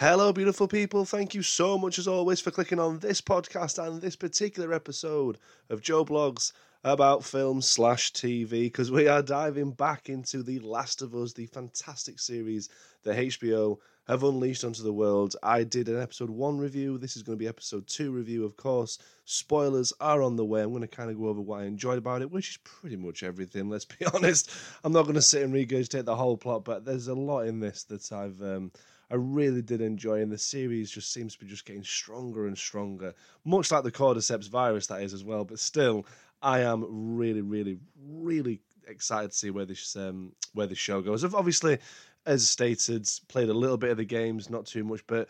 Hello, beautiful people. Thank you so much, as always, for clicking on this podcast and this particular episode of Joe Blogs about film slash TV because we are diving back into The Last of Us, the fantastic series that HBO have unleashed onto the world. I did an episode one review. This is going to be episode two review, of course. Spoilers are on the way. I'm going to kind of go over what I enjoyed about it, which is pretty much everything. Let's be honest. I'm not going to sit and regurgitate the whole plot, but there's a lot in this that I've. Um, I really did enjoy, and the series just seems to be just getting stronger and stronger, much like the cordyceps virus that is as well. But still, I am really, really, really excited to see where this um, where this show goes. I've obviously, as stated, played a little bit of the games, not too much, but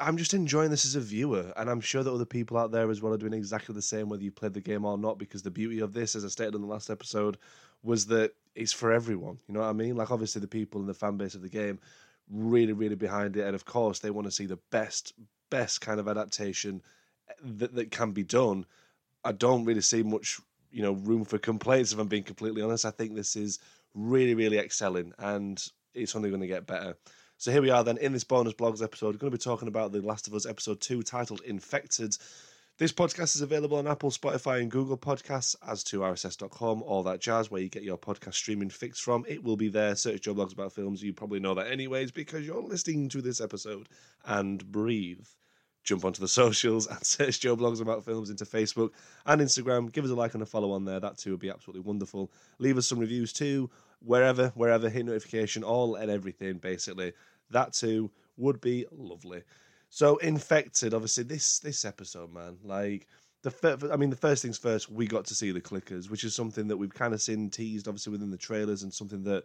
I'm just enjoying this as a viewer, and I'm sure that other people out there as well are doing exactly the same, whether you played the game or not. Because the beauty of this, as I stated in the last episode, was that it's for everyone. You know what I mean? Like obviously the people in the fan base of the game really, really behind it, and of course they want to see the best, best kind of adaptation eh, that that can be done. I don't really see much, you know, room for complaints. If I'm being completely honest, I think this is really, really excelling, and it's only going to get better. So here we are then in this bonus blogs episode. Going to be talking about The Last of Us episode two, titled "Infected." This podcast is available on Apple, Spotify, and Google Podcasts, as to RSS.com, all that jazz, where you get your podcast streaming fix from. It will be there. Search Joe Blogs About Films. You probably know that anyways because you're listening to this episode. And breathe. Jump onto the socials and search Joe Blogs About Films into Facebook and Instagram. Give us a like and a follow on there. That too would be absolutely wonderful. Leave us some reviews too, wherever, wherever, hit notification, all and everything, basically. That too would be lovely. So infected, obviously this this episode, man, like the fir- I mean the first things first, we got to see the clickers, which is something that we've kind of seen teased, obviously within the trailers, and something that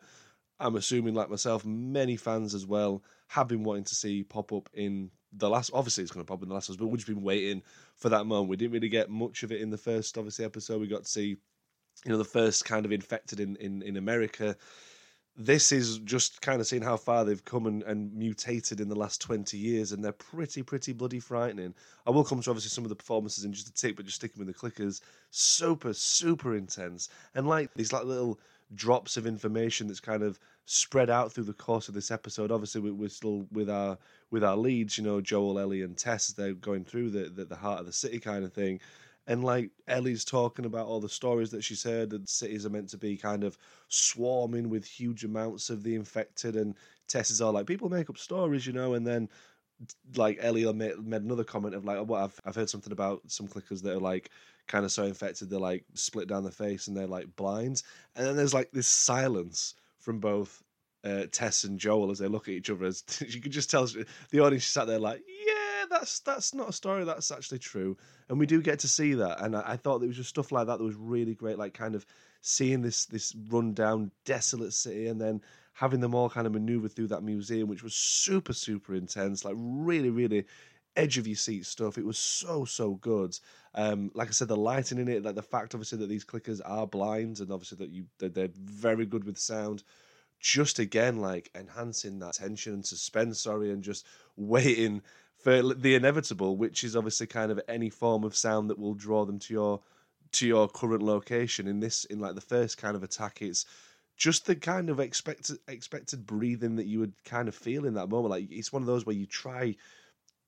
I'm assuming, like myself, many fans as well have been wanting to see pop up in the last. Obviously, it's going to pop in the last ones, but we've just been waiting for that moment. We didn't really get much of it in the first, obviously, episode. We got to see, you know, the first kind of infected in in, in America this is just kind of seeing how far they've come and, and, mutated in the last 20 years, and they're pretty, pretty bloody frightening. I will come to obviously some of the performances in just a tick, but just sticking with the clickers, super, super intense. And like these like little drops of information that's kind of spread out through the course of this episode. Obviously, we're still with our with our leads, you know, Joel, Ellie, and Tess. They're going through the, the, the heart of the city kind of thing and like Ellie's talking about all the stories that she's heard, that cities are meant to be kind of swarming with huge amounts of the infected, and Tess is all like, people make up stories, you know, and then like Ellie made, made another comment of like, oh, what I've I've heard something about some clickers that are like kind of so infected they're like split down the face and they're like blind, and then there's like this silence from both uh, Tess and Joel as they look at each other. As you could just tell the audience sat there like, yeah, that's that's not a story. That's actually true and we do get to see that. And I, I thought there was just stuff like that that was really great, like kind of seeing this this rundown, desolate city, and then having them all kind of maneuver through that museum, which was super super intense, like really really edge of your seat stuff. It was so so good. Um, like I said, the lighting in it, like the fact obviously that these clickers are blind, and obviously that you they're, they're very good with sound. Just again, like enhancing that tension and suspense, sorry, and just waiting for the inevitable, which is obviously kind of any form of sound that will draw them to your to your current location. In this, in like the first kind of attack, it's just the kind of expected expected breathing that you would kind of feel in that moment. Like it's one of those where you try.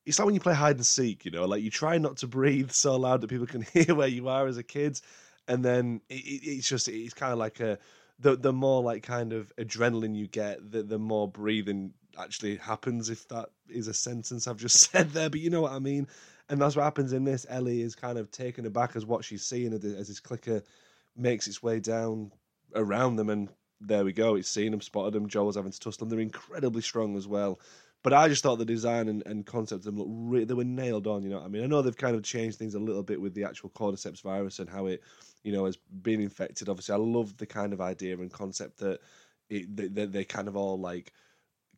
It's like when you play hide and seek, you know, like you try not to breathe so loud that people can hear where you are as a kid, and then it, it's just it's kind of like a the the more like kind of adrenaline you get, the the more breathing actually happens if that is a sentence I've just said there, but you know what I mean. And that's what happens in this. Ellie is kind of taken aback as what she's seeing as this clicker makes its way down around them, and there we go. It's seen them, spotted them. Joel's having to tussle them. They're incredibly strong as well. But I just thought the design and, and concept of them looked re- they were nailed on. You know what I mean? I know they've kind of changed things a little bit with the actual cordyceps virus and how it, you know, has been infected. Obviously, I love the kind of idea and concept that it, they, they kind of all like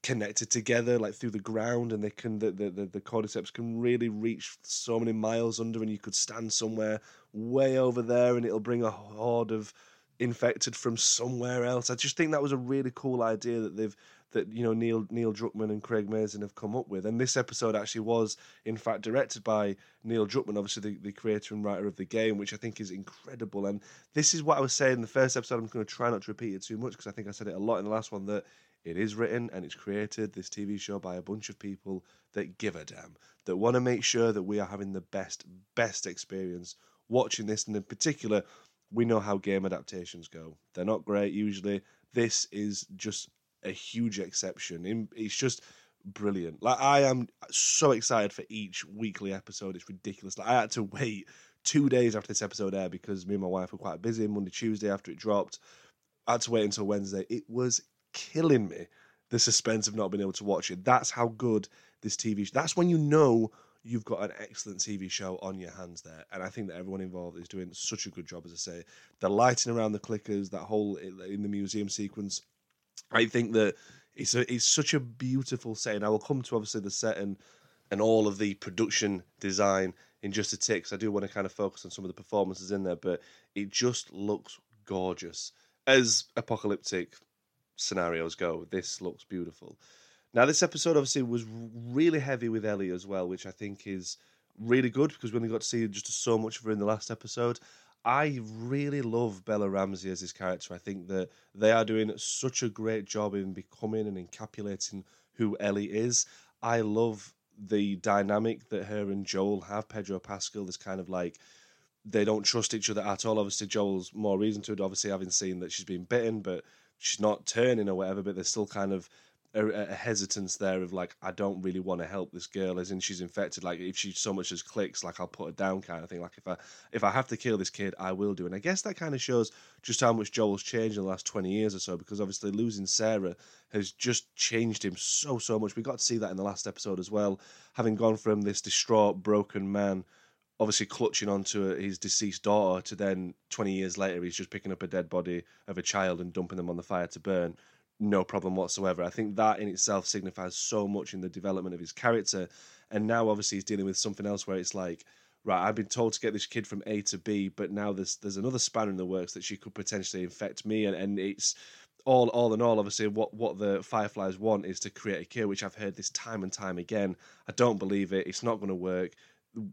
connected together like through the ground and they can the, the, the, the cordyceps can really reach so many miles under and you could stand somewhere way over there and it'll bring a horde of infected from somewhere else i just think that was a really cool idea that they've that you know Neil Neil Druckmann and Craig Mazin have come up with. And this episode actually was, in fact, directed by Neil Druckmann, obviously the, the creator and writer of the game, which I think is incredible. And this is what I was saying in the first episode. I'm going to try not to repeat it too much because I think I said it a lot in the last one that it is written and it's created this TV show by a bunch of people that give a damn, that want to make sure that we are having the best best experience watching this, and in particular. We know how game adaptations go. They're not great usually. This is just a huge exception. It's just brilliant. Like I am so excited for each weekly episode. It's ridiculous. Like I had to wait two days after this episode aired because me and my wife were quite busy Monday, Tuesday after it dropped. I had to wait until Wednesday. It was killing me. The suspense of not being able to watch it. That's how good this TV. Show. That's when you know you've got an excellent TV show on your hands there. And I think that everyone involved is doing such a good job, as I say. The lighting around the clickers, that whole in the museum sequence. I think that it's a, it's such a beautiful setting. I will come to obviously the setting and all of the production design in just a tick. Because I do want to kind of focus on some of the performances in there, but it just looks gorgeous. As apocalyptic scenarios go, this looks beautiful. Now, this episode obviously was really heavy with Ellie as well, which I think is really good because we only got to see just so much of her in the last episode. I really love Bella Ramsey as his character. I think that they are doing such a great job in becoming and encapsulating who Ellie is. I love the dynamic that her and Joel have. Pedro Pascal is kind of like they don't trust each other at all. Obviously, Joel's more reason to it. Obviously, having seen that she's been bitten, but she's not turning or whatever. But they're still kind of a, a, hesitance there of like I don't really want to help this girl as in she's infected like if she so much as clicks like I'll put her down kind of thing. Like if I if I have to kill this kid I will do. And I guess that kind of shows just how much Joel's changed in the last 20 years or so because obviously losing Sarah has just changed him so so much. We got to see that in the last episode as well having gone from this distraught broken man obviously clutching onto his deceased daughter to then 20 years later he's just picking up a dead body of a child and dumping them on the fire to burn no problem whatsoever. I think that in itself signifies so much in the development of his character. And now, obviously, he's dealing with something else where it's like, right, I've been told to get this kid from A to B, but now there's there's another spanner in the works that she could potentially infect me, and, and it's all all in all, obviously, what what the Fireflies want is to create a cure, which I've heard this time and time again. I don't believe it. It's not going to work.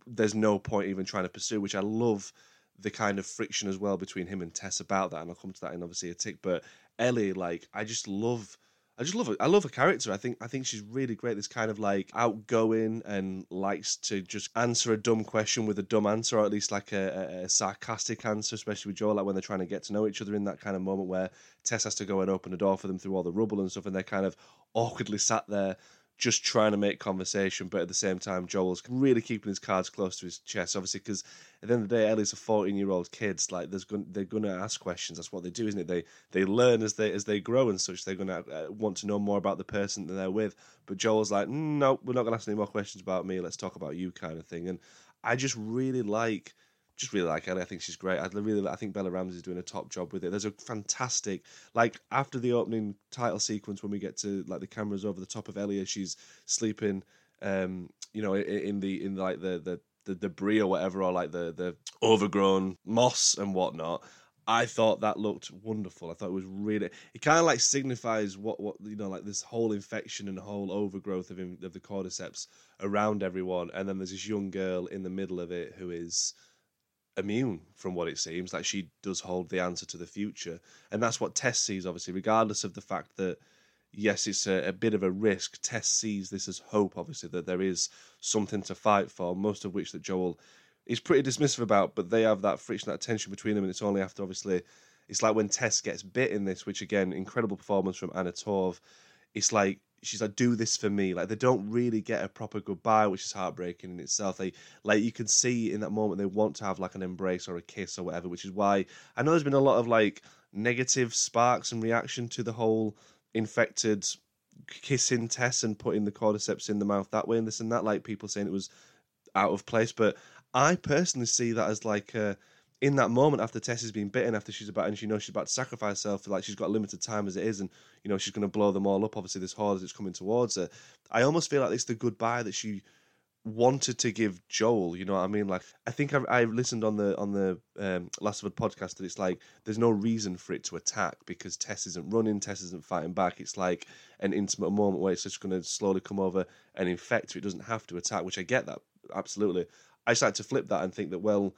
There's no point even trying to pursue, which I love the kind of friction as well between him and Tess about that, and I'll come to that in obviously a tick. But Ellie, like I just love. I just love her. I love her character. I think I think she's really great. This kind of like outgoing and likes to just answer a dumb question with a dumb answer, or at least like a, a, a, sarcastic answer, especially with Joel, like when they're trying to get to know each other in that kind of moment where Tess has to go and open a door for them through all the rubble and stuff, and they're kind of awkwardly sat there just trying to make conversation, but at the same time, Joel's really keeping his cards close to his chest. Obviously, because at the end of the day, Ellie's a fourteen-year-old kid. Like, there's going, they're going to ask questions. That's what they do, isn't it? They they learn as they as they grow and such. They're going to uh, want to know more about the person that they're with. But Joel's like, mm, no, we're not going to ask any more questions about me. Let's talk about you, kind of thing. And I just really like just really like Ellie. I think she's great. I really, I think Bella Ramsey is doing a top job with it. There's a fantastic, like after the opening title sequence when we get to like the cameras over the top of Ellie she's sleeping, um, you know, in the in like the the the debris or whatever, or like the the overgrown moss and whatnot. I thought that looked wonderful. I thought it was really. It kind of like signifies what what you know, like this whole infection and whole overgrowth of of the cordyceps around everyone, and then there's this young girl in the middle of it who is immune from what it seems like she does hold the answer to the future. And that's what tess sees obviously regardless of the fact that yes it's a, a, bit of a risk tess sees this as hope obviously that there is something to fight for most of which that joel is pretty dismissive about but they have that friction that tension between them and it's only after obviously it's like when tess gets bit in this which again incredible performance from anna torv it's like she's like, "Do this for me." Like they don't really get a proper goodbye, which is heartbreaking in itself. They like you can see in that moment they want to have like an embrace or a kiss or whatever, which is why I know there's been a lot of like negative sparks and reaction to the whole infected kissing Tess and putting the cordyceps in the mouth that way and this and that. Like people saying it was out of place, but I personally see that as like a in that moment after Tess has been bitten, after she's about and she knows she's about to sacrifice herself, like she's got limited time as it is, and you know she's going to blow them all up. Obviously, this horde is coming towards her. I almost feel like it's the goodbye that she wanted to give Joel, you know what I mean? Like I think I, I listened on the on the um, Last of Us podcast that it's like there's no reason for it to attack because Tess isn't running, Tess isn't fighting back. It's like an intimate moment where it's just going to slowly come over and infect her. It doesn't have to attack, which I get that absolutely. I just start to flip that and think that well,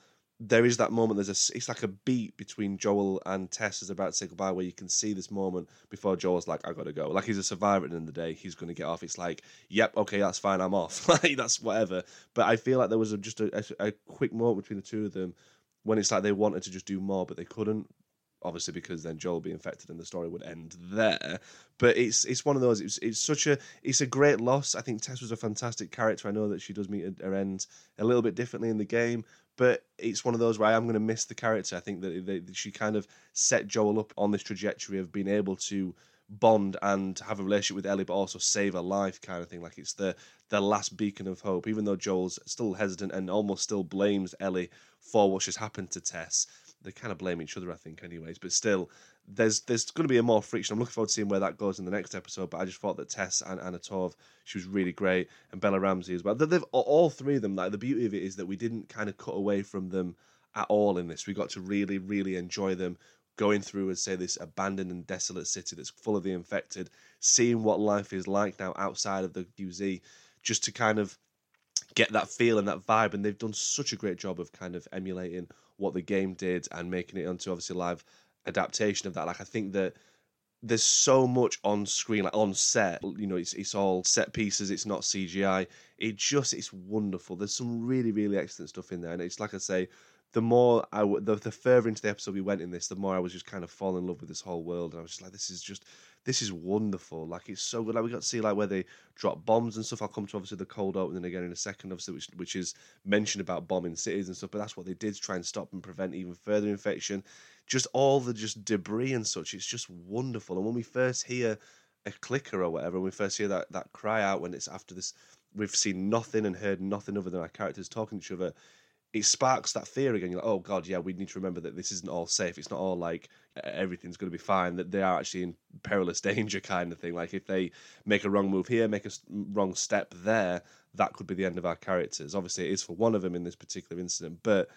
there is that moment. There's a it's like a beat between Joel and Tess is about to say goodbye, where you can see this moment before Joel's like, "I gotta go." Like he's a survivor at the end of the day. He's gonna get off. It's like, "Yep, okay, that's fine. I'm off." like that's whatever. But I feel like there was a, just a, a, a quick moment between the two of them when it's like they wanted to just do more, but they couldn't obviously because then Joel would be infected and the story would end there. But it's it's one of those. It's it's such a it's a great loss. I think Tess was a fantastic character. I know that she does meet her end a little bit differently in the game, but it's one of those where I am going to miss the character. I think that, that she kind of set Joel up on this trajectory of being able to bond and have a relationship with Ellie, but also save her life, kind of thing. Like it's the the last beacon of hope. Even though Joel's still hesitant and almost still blames Ellie for what has happened to Tess, they kind of blame each other, I think, anyways. But still, there's there's going to be a more friction. I'm looking forward to seeing where that goes in the next episode. But I just thought that Tess and Anna Torv, she was really great, and Bella Ramsey as well. They've all three of them. Like the beauty of it is that we didn't kind of cut away from them at all in this. We got to really, really enjoy them going through and say this abandoned and desolate city that's full of the infected, seeing what life is like now outside of the QZ, just to kind of get that feel and that vibe. And they've done such a great job of kind of emulating what the game did and making it onto obviously live adaptation of that. Like I think that there's so much on screen, like on set. You know, it's it's all set pieces. It's not CGI. It just it's wonderful. There's some really really excellent stuff in there, and it's like I say, the more I the the further into the episode we went in this, the more I was just kind of falling in love with this whole world, and I was just like, this is just this is wonderful. Like it's so good. Like we got to see like where they drop bombs and stuff. I'll come to obviously the cold opening again in a second, obviously, which which is mentioned about bombing cities and stuff. But that's what they did to try and stop and prevent even further infection. Just all the just debris and such. It's just wonderful. And when we first hear a clicker or whatever, when we first hear that that cry out when it's after this, we've seen nothing and heard nothing other than our characters talking to each other it sparks that fear again. You're like, oh god, yeah, we need to remember that this isn't all safe. It's not all like everything's going to be fine. That they are actually in perilous danger, kind of thing. Like if they make a wrong move here, make a wrong step there, that could be the end of our characters. Obviously, it is for one of them in this particular incident, but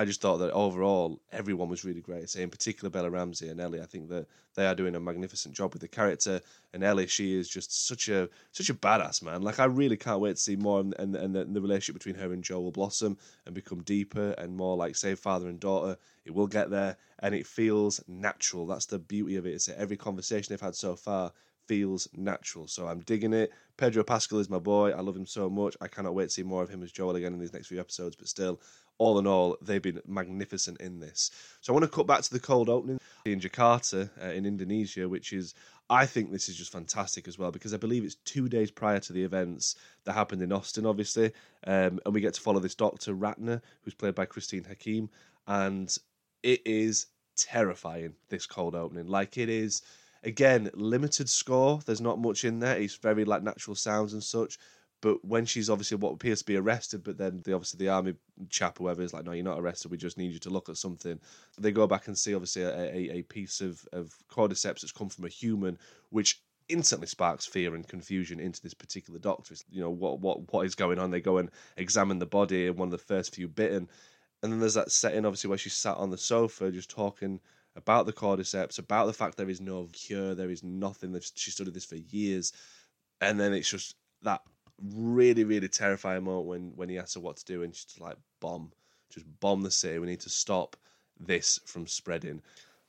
I just thought that overall everyone was really great. Say in particular Bella Ramsey and Ellie. I think that they are doing a magnificent job with the character. And Ellie, she is just such a such a badass man. Like I really can't wait to see more and and, and the, the, relationship between her and Joel will blossom and become deeper and more like say father and daughter. It will get there and it feels natural. That's the beauty of it. It's that every conversation they've had so far feels natural. So I'm digging it. Pedro Pascal is my boy. I love him so much. I cannot wait to see more of him as Joel again in these next few episodes. But still, all in all, they've been magnificent in this. So I want to cut back to the cold opening in Jakarta uh, in Indonesia, which is, I think this is just fantastic as well because I believe it's two days prior to the events that happened in Austin, obviously. Um, and we get to follow this Dr. Ratna, who's played by Christine Hakim. And it is terrifying, this cold opening. Like it is, again, limited score. There's not much in there. It's very like natural sounds and such but when she's obviously what appears to be arrested, but then the obviously the army chap, whoever is like, no, you're not arrested. We just need you to look at something. They go back and see obviously a, a, a piece of of cordyceps that's come from a human, which instantly sparks fear and confusion into this particular doctor. It's, you know what what what is going on? They go and examine the body, and one of the first few bitten, and then there's that setting obviously where she's sat on the sofa just talking about the cordyceps, about the fact there is no cure, there is nothing. She studied this for years, and then it's just that really, really terrifying moment when when he asks her what to do, and she's like, "Bomb, just bomb the city. We need to stop this from spreading."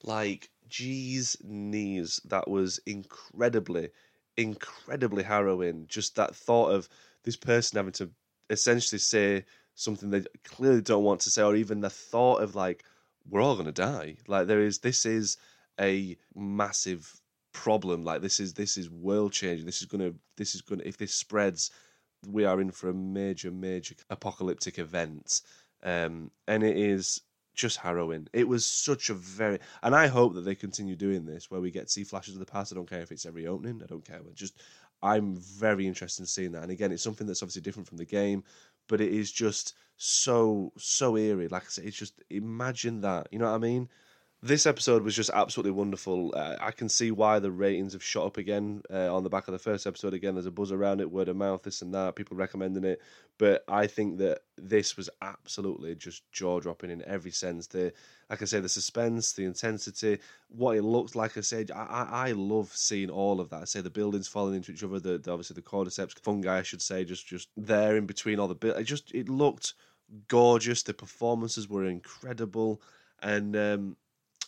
Like, geez, knees, that was incredibly, incredibly harrowing. Just that thought of this person having to essentially say something they clearly don't want to say, or even the thought of like, "We're all gonna die." Like, there is this is a massive problem. Like this is this is world changing. This is gonna this is gonna if this spreads, we are in for a major major apocalyptic event. Um, and it is just harrowing. It was such a very, and I hope that they continue doing this where we get to see flashes of the past. I don't care if it's every opening. I don't care. Just, I'm very interested in seeing that. And again, it's something that's obviously different from the game, but it is just so so eerie. Like I said, it's just imagine that. You know what I mean? This episode was just absolutely wonderful. Uh, I can see why the ratings have shot up again uh, on the back of the first episode. Again, there's a buzz around it, word of mouth, this and that, people recommending it. But I think that this was absolutely just jaw dropping in every sense. The, like I say, the suspense, the intensity, what it looked like. I said, I, I, love seeing all of that. I say the buildings falling into each other, the, the obviously the cordyceps fungi, I should say, just just there in between all the buildings. It just it looked gorgeous. The performances were incredible, and um,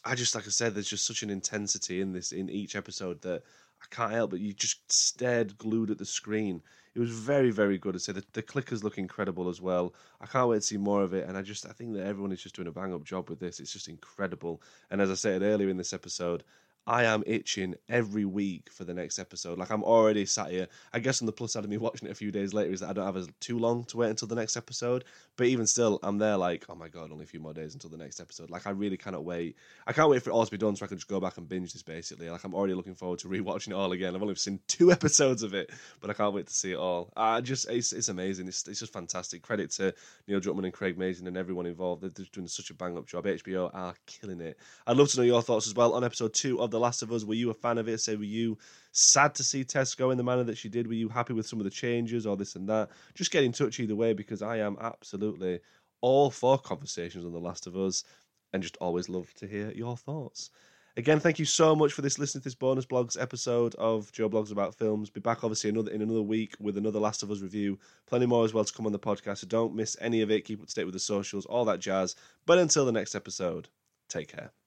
I just like I said, there's just such an intensity in this in each episode that I can't help but you just stared glued at the screen. It was very, very good. I say the, the clickers look incredible as well. I can't wait to see more of it. And I just I think that everyone is just doing a bang up job with this. It's just incredible. And as I said earlier in this episode, I am itching every week for the next episode. Like I'm already sat here. I guess on the plus side of me watching it a few days later is that I don't have as too long to wait until the next episode. But even still, I'm there like, oh my god, only a few more days until the next episode. Like I really cannot wait. I can't wait for it all to be done so I can just go back and binge this basically. Like I'm already looking forward to rewatching it all again. I've only seen two episodes of it, but I can't wait to see it all. I just it's it's amazing. It's it's just fantastic. Credit to Neil Druckmann and Craig Mazin and everyone involved. They're just doing such a bang up job. HBO are killing it. I'd love to know your thoughts as well on episode two of The Last of Us. Were you a fan of it? Say, were you sad to see Tess go in the manner that she did? Were you happy with some of the changes or this and that? Just get in touch either way because I am absolutely all for conversations on The Last of Us and just always love to hear your thoughts. Again, thank you so much for this listening to this bonus blogs episode of Joe Blogs About Films. Be back obviously another in another week with another Last of Us review. Plenty more as well to come on the podcast, so don't miss any of it. Keep up to date with the socials, all that jazz. But until the next episode, take care.